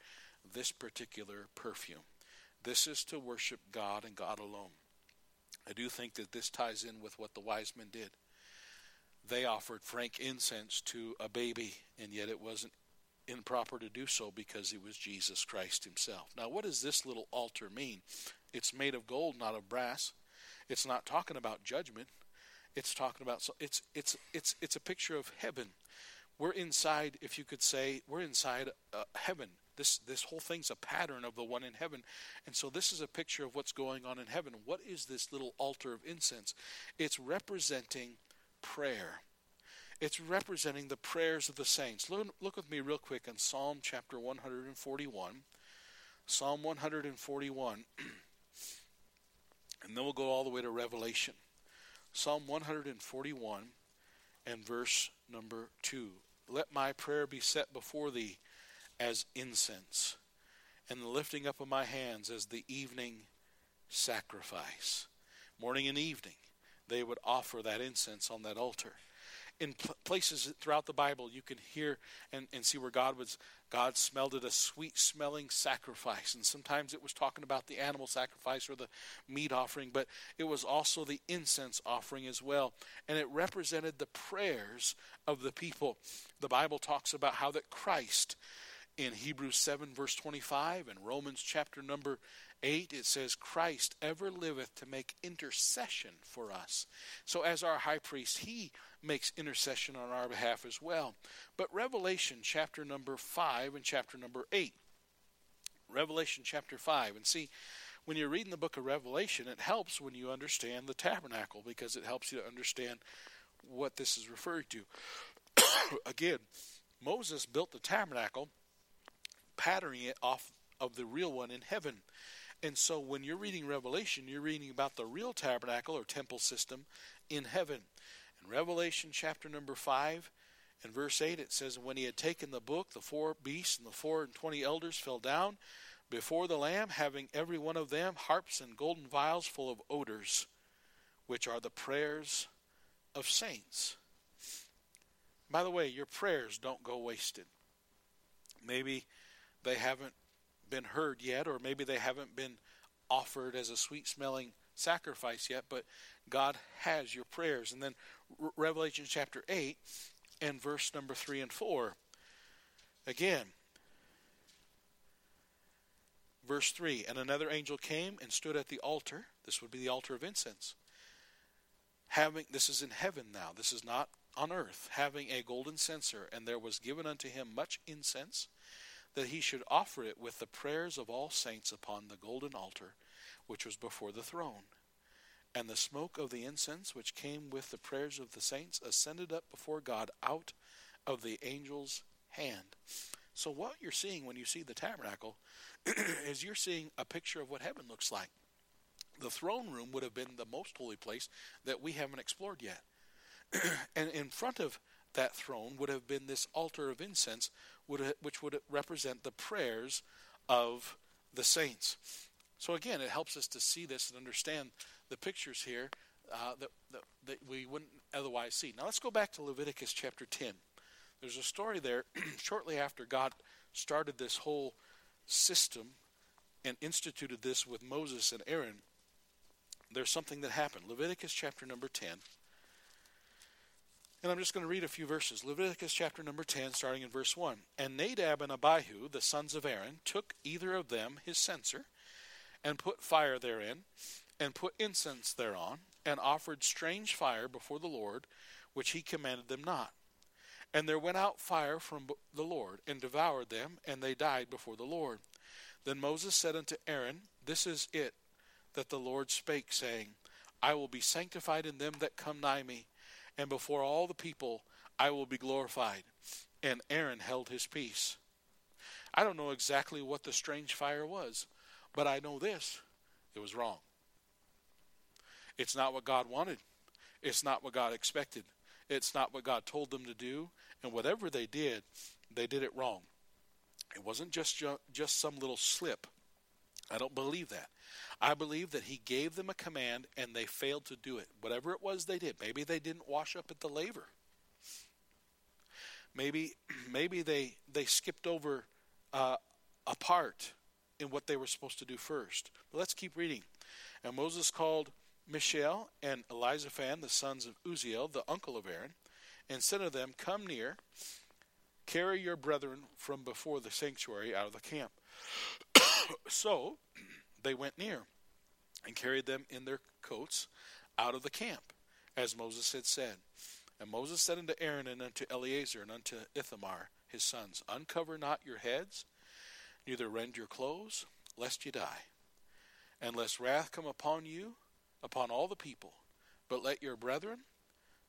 this particular perfume. This is to worship God and God alone. I do think that this ties in with what the wise men did. They offered frankincense to a baby, and yet it wasn't improper to do so because it was Jesus Christ himself. Now, what does this little altar mean? It's made of gold, not of brass. It's not talking about judgment. It's talking about so it's it's it's it's a picture of heaven. We're inside, if you could say, we're inside uh, heaven. This this whole thing's a pattern of the one in heaven. And so this is a picture of what's going on in heaven. What is this little altar of incense? It's representing prayer. It's representing the prayers of the saints. Look, look with me real quick in Psalm chapter 141. Psalm 141. and then we'll go all the way to Revelation. Psalm 141 and verse number 2. Let my prayer be set before thee as incense, and the lifting up of my hands as the evening sacrifice. Morning and evening, they would offer that incense on that altar. In pl- places throughout the Bible, you can hear and, and see where God was God smelled it a sweet smelling sacrifice. And sometimes it was talking about the animal sacrifice or the meat offering, but it was also the incense offering as well. And it represented the prayers of the people. The Bible talks about how that Christ in Hebrews 7, verse 25, and Romans chapter number 8, it says, Christ ever liveth to make intercession for us. So, as our high priest, he makes intercession on our behalf as well. But Revelation chapter number 5 and chapter number 8. Revelation chapter 5. And see, when you're reading the book of Revelation, it helps when you understand the tabernacle because it helps you to understand what this is referring to. Again, Moses built the tabernacle patterning it off of the real one in heaven. And so when you're reading Revelation, you're reading about the real tabernacle or temple system in heaven. In Revelation chapter number 5 and verse 8, it says, When he had taken the book, the four beasts and the four and twenty elders fell down before the Lamb, having every one of them harps and golden vials full of odors, which are the prayers of saints. By the way, your prayers don't go wasted. Maybe they haven't been heard yet, or maybe they haven't been offered as a sweet smelling sacrifice yet, but God has your prayers. And then Revelation chapter 8 and verse number 3 and 4. Again, verse 3 And another angel came and stood at the altar. This would be the altar of incense. Having this is in heaven now. This is not on earth. Having a golden censer, and there was given unto him much incense that he should offer it with the prayers of all saints upon the golden altar which was before the throne. And the smoke of the incense which came with the prayers of the saints ascended up before God out of the angel's hand. So, what you're seeing when you see the tabernacle is you're seeing a picture of what heaven looks like. The throne room would have been the most holy place that we haven't explored yet. and in front of that throne would have been this altar of incense, which would represent the prayers of the saints. So again, it helps us to see this and understand the pictures here uh, that, that, that we wouldn't otherwise see. Now let's go back to Leviticus chapter 10. There's a story there shortly after God started this whole system and instituted this with Moses and Aaron. There's something that happened. Leviticus chapter number 10. And I'm just going to read a few verses. Leviticus chapter number 10, starting in verse 1. And Nadab and Abihu, the sons of Aaron, took either of them his censer, and put fire therein, and put incense thereon, and offered strange fire before the Lord, which he commanded them not. And there went out fire from the Lord, and devoured them, and they died before the Lord. Then Moses said unto Aaron, This is it that the Lord spake, saying, I will be sanctified in them that come nigh me and before all the people I will be glorified. And Aaron held his peace. I don't know exactly what the strange fire was, but I know this it was wrong. It's not what God wanted, it's not what God expected, it's not what God told them to do, and whatever they did, they did it wrong. It wasn't just just some little slip. I don't believe that. I believe that he gave them a command and they failed to do it. Whatever it was they did. Maybe they didn't wash up at the laver. Maybe maybe they they skipped over uh, a part in what they were supposed to do first. But let's keep reading. And Moses called Mishael and Elizaphan, the sons of Uzziel, the uncle of Aaron, and said to them, Come near, carry your brethren from before the sanctuary out of the camp. So they went near and carried them in their coats out of the camp, as Moses had said. And Moses said unto Aaron and unto Eleazar and unto Ithamar his sons, Uncover not your heads, neither rend your clothes, lest ye die. And lest wrath come upon you, upon all the people. But let your brethren,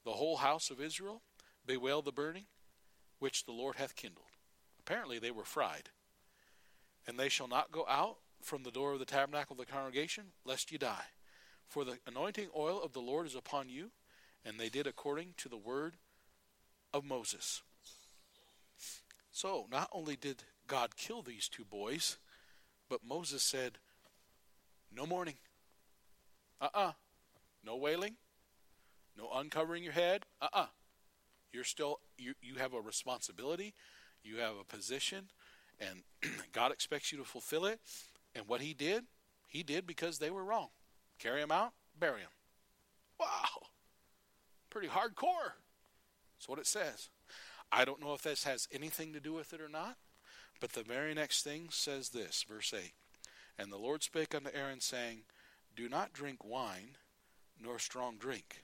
the whole house of Israel, bewail the burning which the Lord hath kindled. Apparently they were fried. And they shall not go out from the door of the tabernacle of the congregation, lest you die. For the anointing oil of the Lord is upon you. And they did according to the word of Moses. So, not only did God kill these two boys, but Moses said, No mourning. Uh uh-uh. uh No wailing. No uncovering your head. Uh uh-uh. uh. you are still, you, you have a responsibility. You have a position. And God expects you to fulfill it. And what he did, he did because they were wrong. Carry him out, bury him. Wow. Pretty hardcore. That's what it says. I don't know if this has anything to do with it or not, but the very next thing says this, verse 8. And the Lord spake unto Aaron, saying, Do not drink wine, nor strong drink,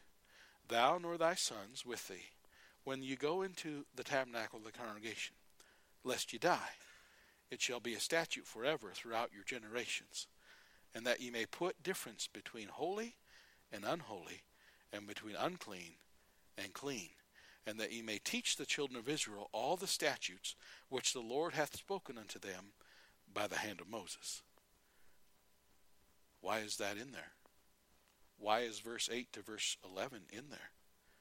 thou nor thy sons with thee, when you go into the tabernacle of the congregation, lest ye die it shall be a statute forever throughout your generations, and that ye may put difference between holy and unholy, and between unclean and clean, and that ye may teach the children of Israel all the statutes which the Lord hath spoken unto them by the hand of Moses. Why is that in there? Why is verse 8 to verse 11 in there?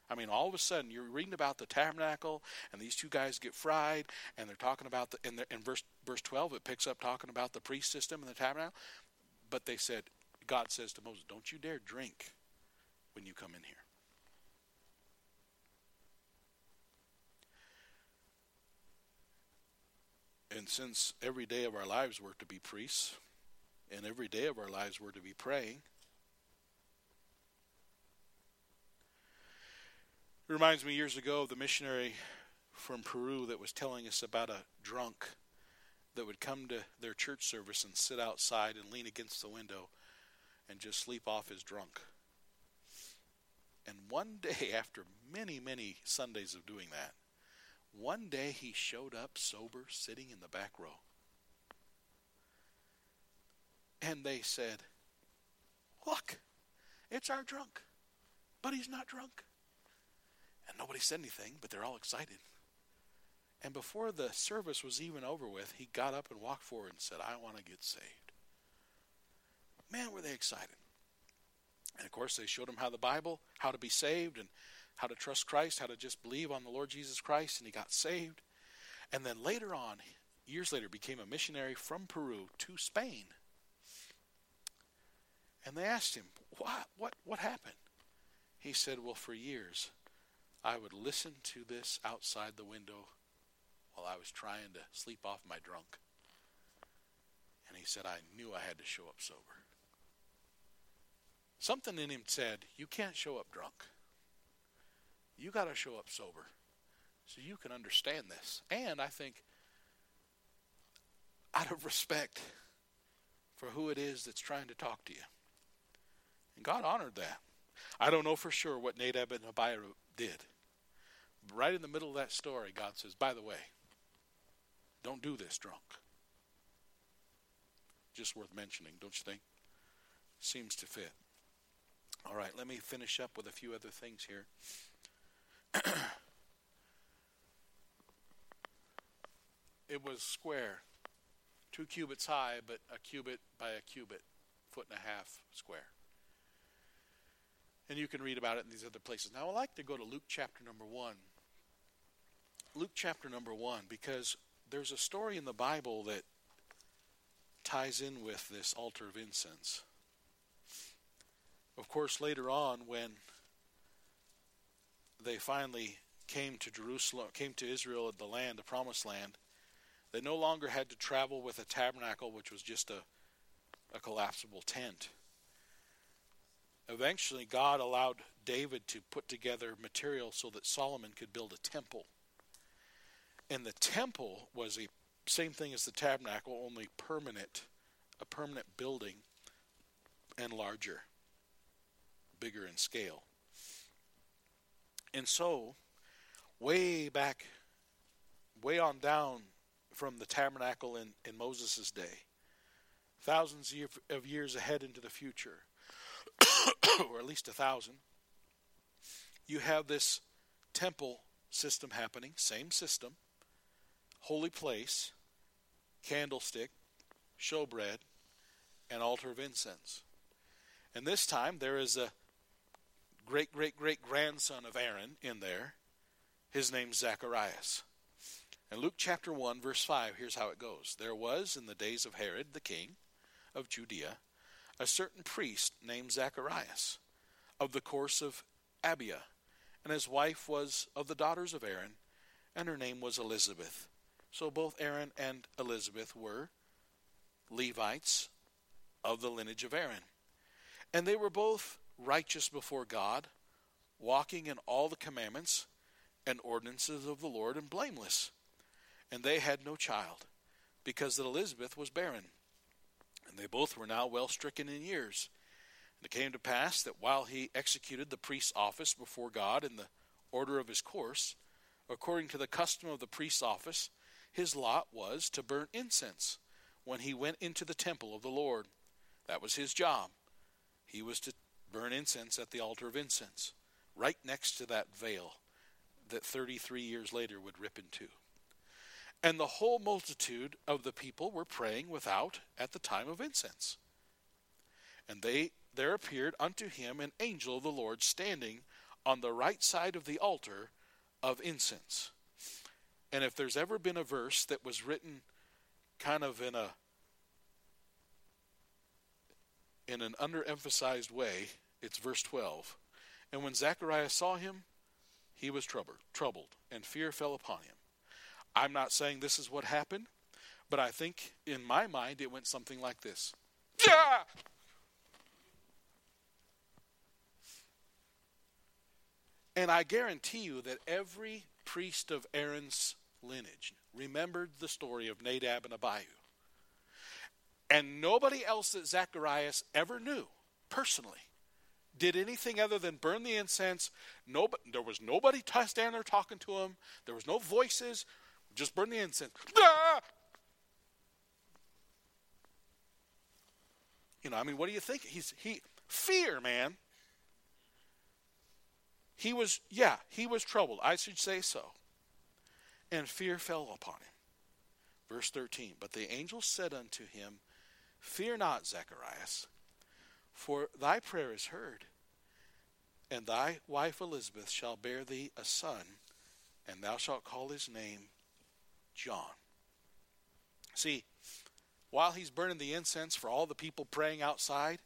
I mean, all of a sudden you're reading about the tabernacle, and these two guys get fried, and they're talking about the in, the, in verse verse 12 it picks up talking about the priest system and the tabernacle. But they said, God says to Moses, "Don't you dare drink when you come in here." And since every day of our lives we're to be priests, and every day of our lives we're to be praying, It reminds me years ago of the missionary from Peru that was telling us about a drunk that would come to their church service and sit outside and lean against the window and just sleep off his drunk. And one day, after many, many Sundays of doing that, one day he showed up sober, sitting in the back row. And they said, Look, it's our drunk, but he's not drunk. And nobody said anything, but they're all excited. And before the service was even over with, he got up and walked forward and said, I want to get saved. Man, were they excited. And of course, they showed him how the Bible, how to be saved, and how to trust Christ, how to just believe on the Lord Jesus Christ, and he got saved. And then later on, years later, became a missionary from Peru to Spain. And they asked him, "What? What? What happened?" He said, "Well, for years, I would listen to this outside the window while I was trying to sleep off my drunk." And he said, "I knew I had to show up sober." Something in him said, You can't show up drunk. You got to show up sober so you can understand this. And I think, out of respect for who it is that's trying to talk to you. And God honored that. I don't know for sure what Nadab and Abihu did. Right in the middle of that story, God says, By the way, don't do this drunk. Just worth mentioning, don't you think? Seems to fit. All right, let me finish up with a few other things here. it was square, two cubits high, but a cubit by a cubit, foot and a half square. And you can read about it in these other places. Now, I like to go to Luke chapter number one. Luke chapter number one, because there's a story in the Bible that ties in with this altar of incense. Of course, later on, when they finally came to Jerusalem, came to Israel, the land, the promised land, they no longer had to travel with a tabernacle, which was just a, a collapsible tent. Eventually, God allowed David to put together material so that Solomon could build a temple. And the temple was a same thing as the tabernacle, only permanent, a permanent building and larger bigger in scale. And so, way back, way on down from the tabernacle in, in Moses' day, thousands of years ahead into the future, or at least a thousand, you have this temple system happening, same system, holy place, candlestick, showbread, and altar of incense. And this time there is a great great great grandson of Aaron in there. His name's Zacharias. And Luke chapter 1, verse 5, here's how it goes. There was in the days of Herod the king of Judea a certain priest named Zacharias of the course of Abia, and his wife was of the daughters of Aaron, and her name was Elizabeth. So both Aaron and Elizabeth were Levites of the lineage of Aaron. And they were both righteous before God, walking in all the commandments and ordinances of the Lord, and blameless. And they had no child, because that Elizabeth was barren. And they both were now well stricken in years. And it came to pass that while he executed the priest's office before God in the order of his course, according to the custom of the priest's office, his lot was to burn incense when he went into the temple of the Lord. That was his job. He was to burn incense at the altar of incense, right next to that veil that 33 years later would rip in two. And the whole multitude of the people were praying without at the time of incense. And they there appeared unto him an angel of the Lord standing on the right side of the altar of incense. And if there's ever been a verse that was written kind of in a in an underemphasized way, it's verse 12. And when Zacharias saw him, he was troubled, troubled, and fear fell upon him. I'm not saying this is what happened, but I think in my mind it went something like this. Yeah! And I guarantee you that every priest of Aaron's lineage remembered the story of Nadab and Abihu. And nobody else that Zacharias ever knew personally did anything other than burn the incense. Nobody, there was nobody standing there talking to him. There was no voices. Just burn the incense. Ah! You know, I mean, what do you think? He's he fear, man. He was, yeah, he was troubled. I should say so. And fear fell upon him. Verse 13. But the angel said unto him, Fear not, Zacharias, For thy prayer is heard, and thy wife Elizabeth shall bear thee a son, and thou shalt call his name John. See, while he's burning the incense for all the people praying outside,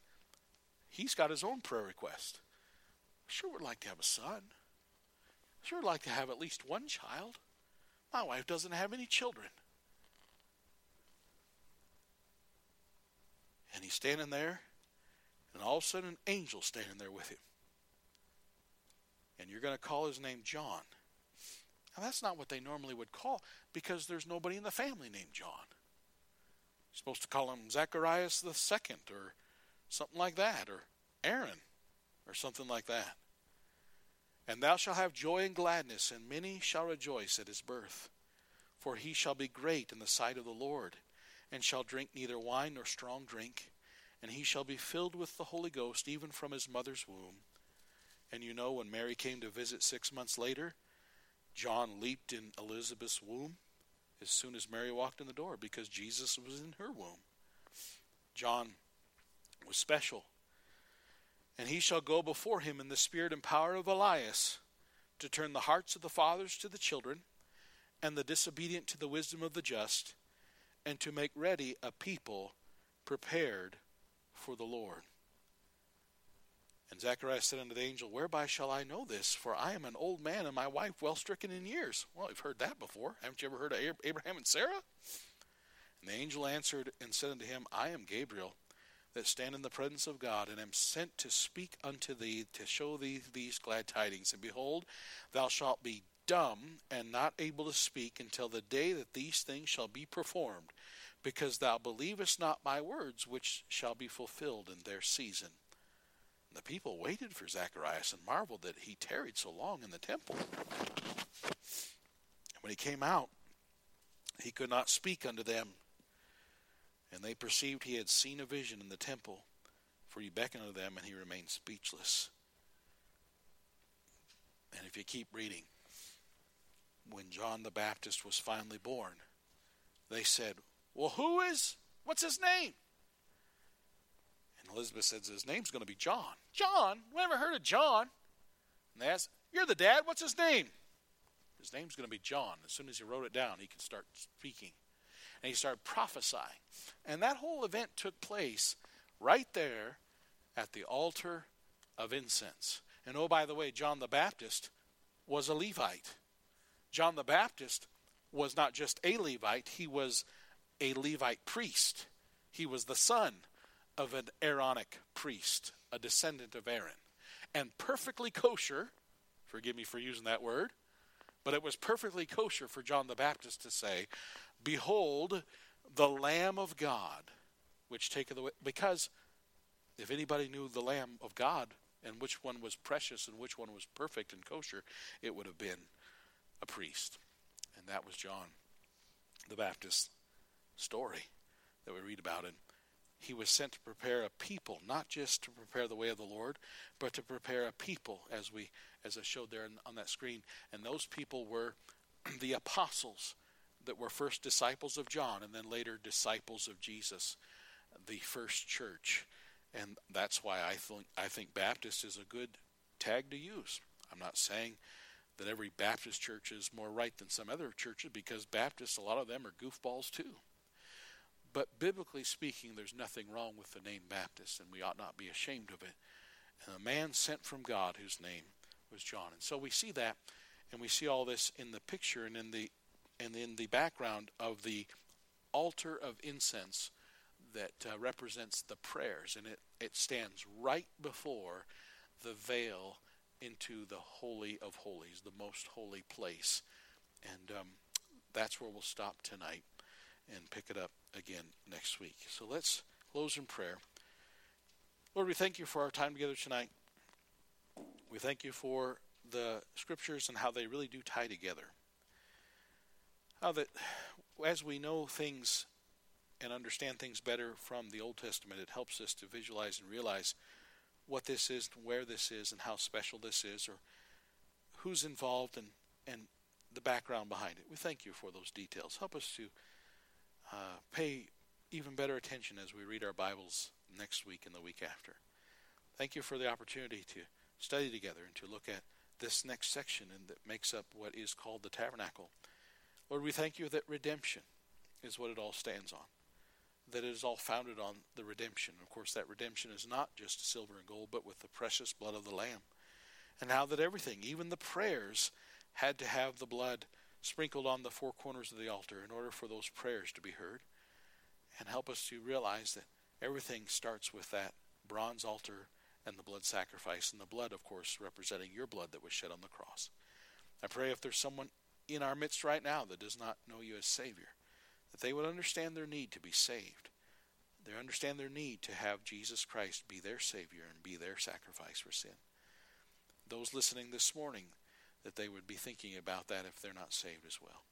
he's got his own prayer request. Sure would like to have a son. Sure would like to have at least one child. My wife doesn't have any children. And he's standing there, and all of a sudden an angel standing there with him. And you're going to call his name John. Now that's not what they normally would call because there's nobody in the family named John. You're supposed to call him Zacharias the second or something like that, or Aaron, or something like that. And thou shalt have joy and gladness, and many shall rejoice at his birth. For he shall be great in the sight of the Lord, and shall drink neither wine nor strong drink, and he shall be filled with the Holy Ghost even from his mother's womb. And you know, when Mary came to visit six months later, John leaped in Elizabeth's womb as soon as Mary walked in the door because Jesus was in her womb. John was special. And he shall go before him in the spirit and power of Elias to turn the hearts of the fathers to the children and the disobedient to the wisdom of the just and to make ready a people prepared for the Lord. And Zacharias said unto the angel, Whereby shall I know this? For I am an old man, and my wife well stricken in years. Well, you've heard that before. Haven't you ever heard of Abraham and Sarah? And the angel answered and said unto him, I am Gabriel, that stand in the presence of God, and am sent to speak unto thee, to show thee these glad tidings. And behold, thou shalt be dumb and not able to speak until the day that these things shall be performed, because thou believest not my words, which shall be fulfilled in their season. The people waited for Zacharias and marveled that he tarried so long in the temple. And when he came out, he could not speak unto them. And they perceived he had seen a vision in the temple, for he beckoned unto them, and he remained speechless. And if you keep reading, when John the Baptist was finally born, they said, Well, who is, what's his name? Elizabeth says his name's going to be John. John? Never heard of John. And they ask, You're the dad. What's his name? His name's going to be John. As soon as he wrote it down, he could start speaking. And he started prophesying. And that whole event took place right there at the altar of incense. And oh, by the way, John the Baptist was a Levite. John the Baptist was not just a Levite, he was a Levite priest. He was the son of an Aaronic priest, a descendant of Aaron, and perfectly kosher. Forgive me for using that word, but it was perfectly kosher for John the Baptist to say, Behold, the Lamb of God, which taketh away. Because if anybody knew the Lamb of God and which one was precious and which one was perfect and kosher, it would have been a priest. And that was John the Baptist's story that we read about in he was sent to prepare a people, not just to prepare the way of the Lord, but to prepare a people, as we as I showed there on that screen. And those people were the apostles that were first disciples of John and then later disciples of Jesus, the first church. And that's why I think I think Baptist is a good tag to use. I'm not saying that every Baptist church is more right than some other churches because Baptists, a lot of them are goofballs too. But biblically speaking, there's nothing wrong with the name Baptist, and we ought not be ashamed of it. And a man sent from God whose name was John. And so we see that, and we see all this in the picture and in the and in the background of the altar of incense that uh, represents the prayers, and it, it stands right before the veil into the holy of holies, the most holy place. And um, that's where we'll stop tonight and pick it up again next week. So let's close in prayer. Lord, we thank you for our time together tonight. We thank you for the scriptures and how they really do tie together. How that as we know things and understand things better from the Old Testament, it helps us to visualize and realize what this is, where this is, and how special this is, or who's involved and, and the background behind it. We thank you for those details. Help us to uh, pay even better attention as we read our Bibles next week and the week after. Thank you for the opportunity to study together and to look at this next section and that makes up what is called the tabernacle. Lord, we thank you that redemption is what it all stands on. That it is all founded on the redemption. Of course, that redemption is not just silver and gold, but with the precious blood of the Lamb. And how that everything, even the prayers, had to have the blood sprinkled on the four corners of the altar in order for those prayers to be heard. And help us to realize that everything starts with that bronze altar and the blood sacrifice, and the blood, of course, representing your blood that was shed on the cross. I pray if there's someone in our midst right now that does not know you as Savior, that they would understand their need to be saved. They understand their need to have Jesus Christ be their Savior and be their sacrifice for sin. Those listening this morning, that they would be thinking about that if they're not saved as well.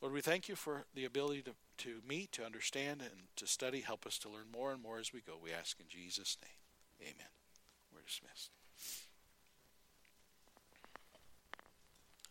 Lord, we thank you for the ability to, to meet, to understand, and to study. Help us to learn more and more as we go. We ask in Jesus' name. Amen. We're dismissed.